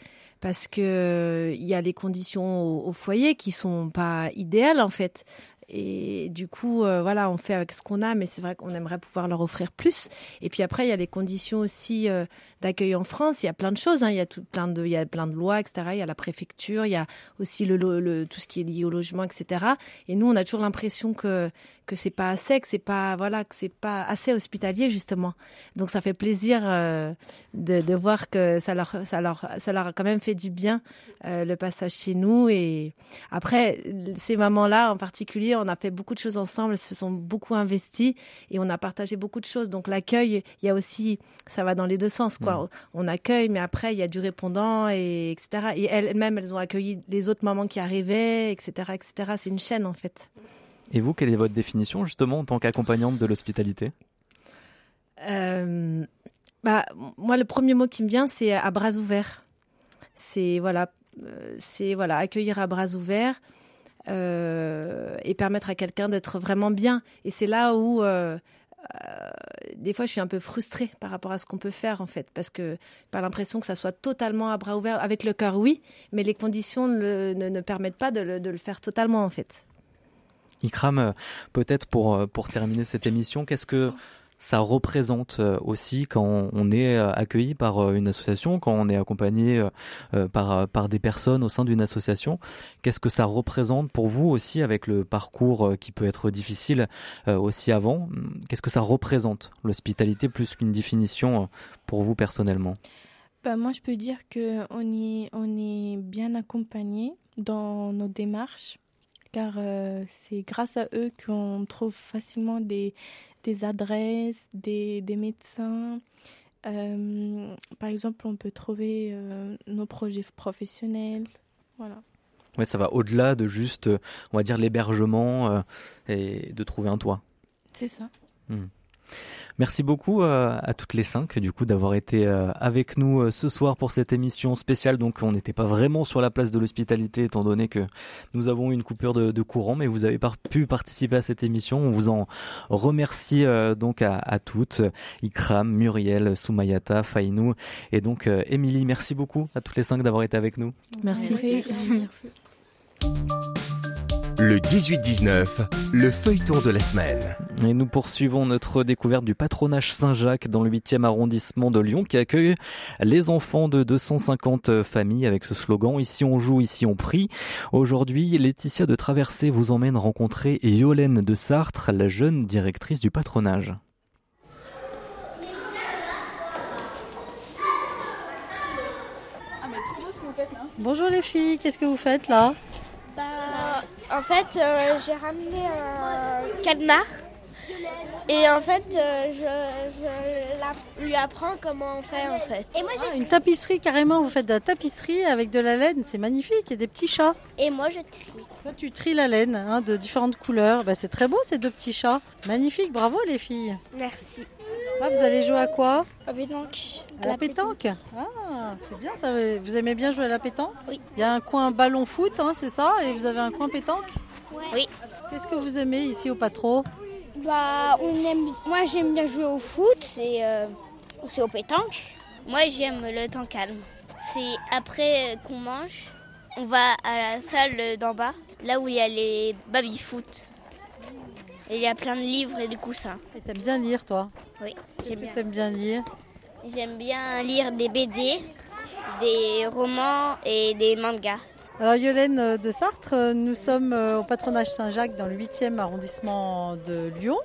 parce que il y a les conditions au, foyer qui sont pas idéales en fait. Et du coup, euh, voilà, on fait avec ce qu'on a, mais c'est vrai qu'on aimerait pouvoir leur offrir plus. Et puis après, il y a les conditions aussi euh, d'accueil en France. Il y a plein de choses. Hein. Il y a tout, plein de, il y a plein de lois, etc. Il y a la préfecture. Il y a aussi le, tout ce qui est lié au logement, etc. Et nous, on a toujours l'impression que que c'est pas assez, que c'est pas voilà, que c'est pas assez hospitalier justement. Donc ça fait plaisir euh, de, de, voir que ça leur ça leur ça leur a quand même fait du bien euh, le passage chez nous. Et après ces moments-là en particulier, on a fait beaucoup de choses ensemble, ils se sont beaucoup investis et on a partagé beaucoup de choses. Donc l'accueil, il y a aussi ça va dans les deux sens quoi. Mmh. On accueille, mais après il y a du répondant et etc. Et elles-mêmes elles ont accueilli les autres mamans qui arrivaient, etc. etc. C'est une chaîne en fait. Et vous, quelle est votre définition justement en tant qu'accompagnante de l'hospitalité? Euh, bah, Moi, le premier mot qui me vient, c'est à bras ouverts. C'est voilà, euh, c'est voilà, accueillir à bras ouverts euh, et permettre à quelqu'un d'être vraiment bien. Et c'est là où des fois, je suis un peu frustrée par rapport à ce qu'on peut faire, en fait, parce que pas l'impression que ça soit totalement à bras ouverts. Avec le cœur, oui, mais les conditions ne, permettent pas de le, faire totalement, en fait. Ikram, peut-être pour, pour terminer cette émission, qu'est-ce que ça représente euh, aussi quand on est euh, accueilli par euh, une association, quand on est accompagné par, par des personnes au sein d'une association? Qu'est-ce que ça représente pour vous aussi avec le parcours qui peut être difficile aussi avant? Qu'est-ce que ça représente l'hospitalité plus qu'une définition pour vous personnellement? Bah, Moi, je peux dire qu'on est, on est bien accompagné dans nos démarches car c'est grâce à eux qu'on trouve facilement des, des adresses, des, des médecins. Euh, par exemple, on peut trouver euh, nos projets professionnels. Voilà. Ouais, ça va au-delà de juste, euh, on va dire, l'hébergement euh, et de trouver un toit. C'est ça. Mmh. Merci beaucoup euh, à toutes les cinq du coup d'avoir été euh, avec nous euh, ce soir pour cette émission spéciale. Donc on n'était pas vraiment sur la place de l'hospitalité étant donné que nous avons eu une coupure de, de, courant, mais vous avez par pu participer à cette émission. On vous en remercie donc à, à, toutes, Ikram, Muriel, Soumayata, Fainou et donc Émilie. Merci beaucoup à toutes les cinq d'avoir été avec nous. Merci. Merci. Le 18-19, le feuilleton de la semaine. Et nous poursuivons notre découverte du patronage Saint-Jacques dans le 8e arrondissement de Lyon qui accueille les enfants de 250 familles avec ce slogan Ici on joue, ici on prie. Aujourd'hui, Laetitia de Traversée vous emmène rencontrer Yolène de Sartre, la jeune directrice du patronage. Bonjour les filles, qu'est-ce que vous faites là? Bah, en fait, euh, j'ai ramené un cadenas. Et en fait, euh, je, je lui apprends comment on fait en fait. Et moi, ah, une tapisserie carrément, vous faites de la tapisserie avec de la laine, c'est magnifique, et des petits chats. Et moi je trie. Toi tu tries la laine hein, de différentes couleurs, bah, c'est très beau ces deux petits chats. Magnifique, bravo les filles. Merci. Ah, vous allez jouer à quoi À pétanque. À, la, pétanque? pétanque. Ah, c'est bien ça. Vous aimez bien jouer à la pétanque? Oui. Il y a un coin ballon foot, hein, c'est ça? Et vous avez un coin pétanque? Oui. Qu'est-ce que vous aimez ici au Patro? Bah, on aime. Moi, j'aime bien jouer au foot et euh, aussi au pétanque. Moi, j'aime le temps calme. C'est après qu'on mange, on va à la salle d'en bas, là où il y a les baby foot. Et il y a plein de livres et de coussins. Et t'aimes bien lire, toi Oui, j'aime bien. T'aimes bien lire J'aime bien lire des BD, des romans et des mangas. Alors Yolène de Sartre, nous sommes au patronage Saint-Jacques dans le 8e arrondissement de Lyon.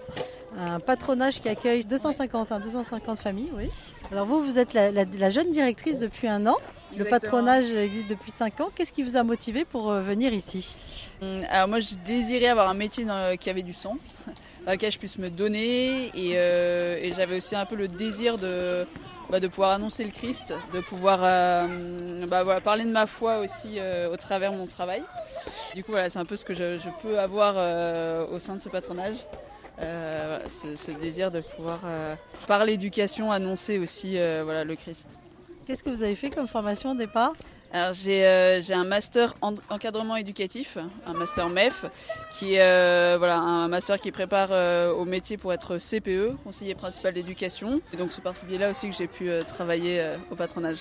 Un patronage qui accueille 250, hein, 250 familles, oui. Alors vous, vous êtes la, la, la jeune directrice depuis un an. Exactement. Le patronage existe depuis 5 ans. Qu'est-ce qui vous a motivé pour venir ici? Alors moi, je désirais avoir un métier qui avait du sens, dans lequel je puisse me donner, et, euh, et j'avais aussi un peu le désir de, bah, de pouvoir annoncer le Christ, de pouvoir euh, bah, parler de ma foi aussi euh, au travers de mon travail. Du coup, voilà, c'est un peu ce que je, peux avoir euh, au sein de ce patronage. Ce, ce, désir de pouvoir par l'éducation annoncer aussi voilà, le Christ. Qu'est-ce que vous avez fait comme formation au départ alors j'ai euh, un master en encadrement éducatif, un master MEF, qui est euh, voilà un master qui prépare euh, au métier pour être CPE, conseiller principal d'éducation. Et donc c'est par ce biais-là aussi que j'ai pu travailler au patronage.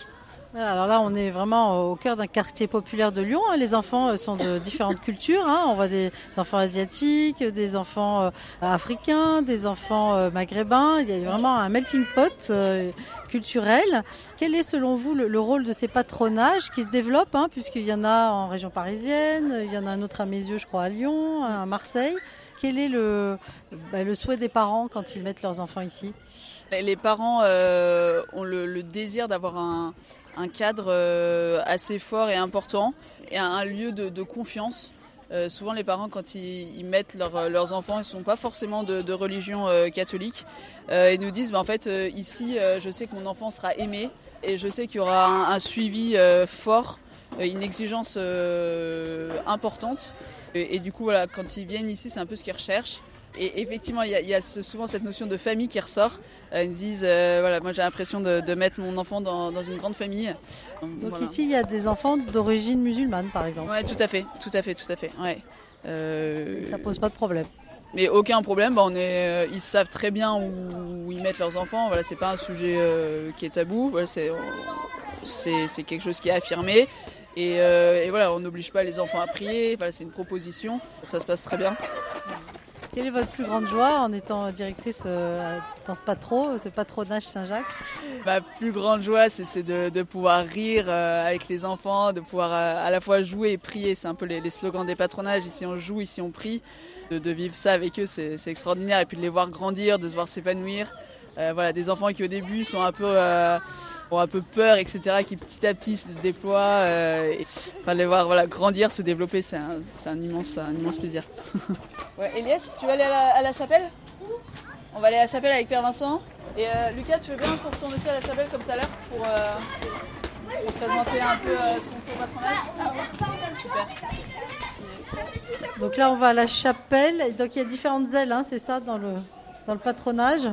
Voilà, alors là, on est vraiment au cœur d'un quartier populaire de Lyon. Les enfants sont de différentes cultures. Hein. On voit des enfants asiatiques, des enfants africains, des enfants maghrébins. Il y a vraiment un melting pot culturel. Quel est selon vous le, le rôle de ces patronages qui se développent, hein, puisqu'il y en a en région parisienne, il y en a un autre à mes yeux, je crois, à Lyon, à Marseille. Quel est le, bah, le souhait des parents quand ils mettent leurs enfants ici? Les parents euh, ont le, le désir d'avoir un, un, cadre euh, assez fort et important et un lieu de, confiance. Euh, souvent, les parents, quand ils, mettent leur, leurs enfants, ils ne sont pas forcément de, religion euh, catholique. Euh, ils nous disent, bah, en fait, ici, je sais que mon enfant sera aimé et je sais qu'il y aura un, un suivi fort, une exigence importante. Et, et, du coup, voilà, quand ils viennent ici, c'est un peu ce qu'ils recherchent. Et effectivement, il y a, il y a souvent cette notion de famille qui ressort. Euh, ils disent, euh, voilà, moi j'ai l'impression de, de, mettre mon enfant dans, dans, une grande famille. Donc, Donc voilà. ici, il y a des enfants d'origine musulmane, par exemple. Oui, tout à fait, tout à fait, tout à fait. Ouais. Euh... Ça pose pas de problème. Mais aucun problème, bah, on est, ils savent très bien où, ils mettent leurs enfants. Voilà, c'est pas un sujet qui est tabou. Voilà, c'est, c'est, quelque chose qui est affirmé. Et, et voilà, on n'oblige pas les enfants à prier. Voilà, c'est une proposition. Ça se passe très bien. Quelle est votre plus grande joie en étant directrice euh, dans ce patro, ce patronage Saint-Jacques? Ma plus grande joie, c'est de, pouvoir rire euh, avec les enfants, de pouvoir euh, à la fois jouer et prier. C'est un peu les, slogans des patronages. Ici on joue, ici on prie. De, vivre ça avec eux, c'est extraordinaire. Et puis de les voir grandir, de se voir s'épanouir. Voilà, des enfants qui au début peu ont un peu peur, etc., qui petit à petit se déploient. Euh, les voir voilà, grandir, se développer, c'est un, immense, plaisir. ouais, Elias, tu veux aller à la, chapelle? On va aller à la chapelle avec Père Vincent. Et euh, Lucas, tu veux bien qu'on retourne aussi à la chapelle comme tout à l'heure pour, euh, présenter un peu ce qu'on fait au patronage? Super. Donc là, on va à la chapelle. Donc il y a différentes ailes, hein, c'est ça, dans le patronage.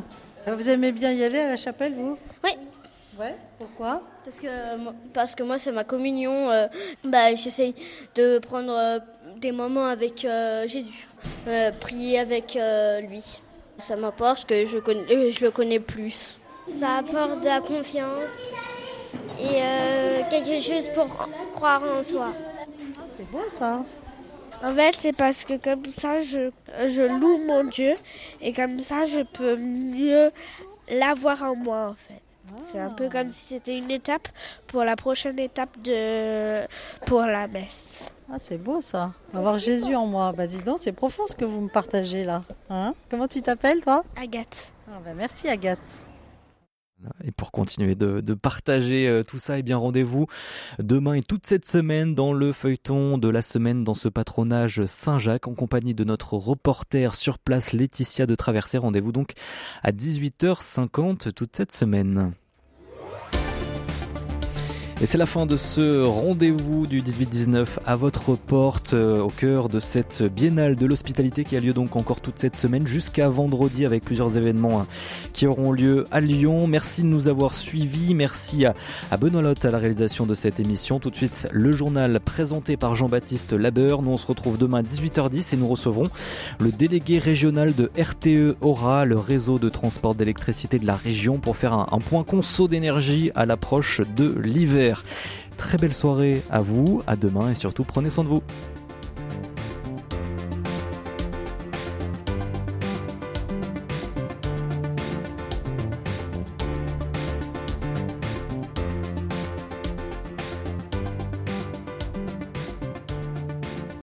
Vous aimez bien y aller à la chapelle, vous Oui. Ouais, pourquoi parce que, parce que moi, c'est ma communion. Euh, bah, J'essaye de prendre euh, des moments avec euh, Jésus, prier avec lui. Ça m'apporte que je, connais, je le connais plus. Ça apporte de la confiance et quelque chose pour croire en soi. C'est beau ça. En fait, c'est parce que comme ça, je, je loue mon Dieu et comme ça, je peux mieux l'avoir en moi, en fait. C'est un peu comme si c'était une étape pour la prochaine étape de pour la messe. Ah, c'est beau ça. Avoir Jésus en moi. Bah dis donc, c'est profond ce que vous me partagez là. Hein? Comment tu t'appelles toi? Agathe. Ah, bah, merci Agathe. Et pour continuer de, partager euh, tout ça, et eh bien rendez-vous demain et toute cette semaine dans le feuilleton de la semaine dans ce patronage Saint-Jacques en compagnie de notre reporter sur place Laetitia de Traversée. Rendez-vous donc à 18h50 toute cette semaine. Et c'est la fin de ce rendez-vous du 18-19 à votre porte, euh, au cœur de cette biennale de l'hospitalité qui a lieu donc encore toute cette semaine jusqu'à vendredi avec plusieurs événements hein, qui auront lieu à Lyon. Merci de nous avoir suivis. Merci à, Benoît Lotte à la réalisation de cette émission. Tout de suite, le journal présenté par Jean-Baptiste Labeur. Nous, on se retrouve demain à 18h10 et nous recevrons le délégué régional de RTE Aura, le réseau de transport d'électricité de la région, pour faire un, un point conso d'énergie à l'approche de l'hiver. Très belle soirée à vous, à demain et surtout prenez soin de vous.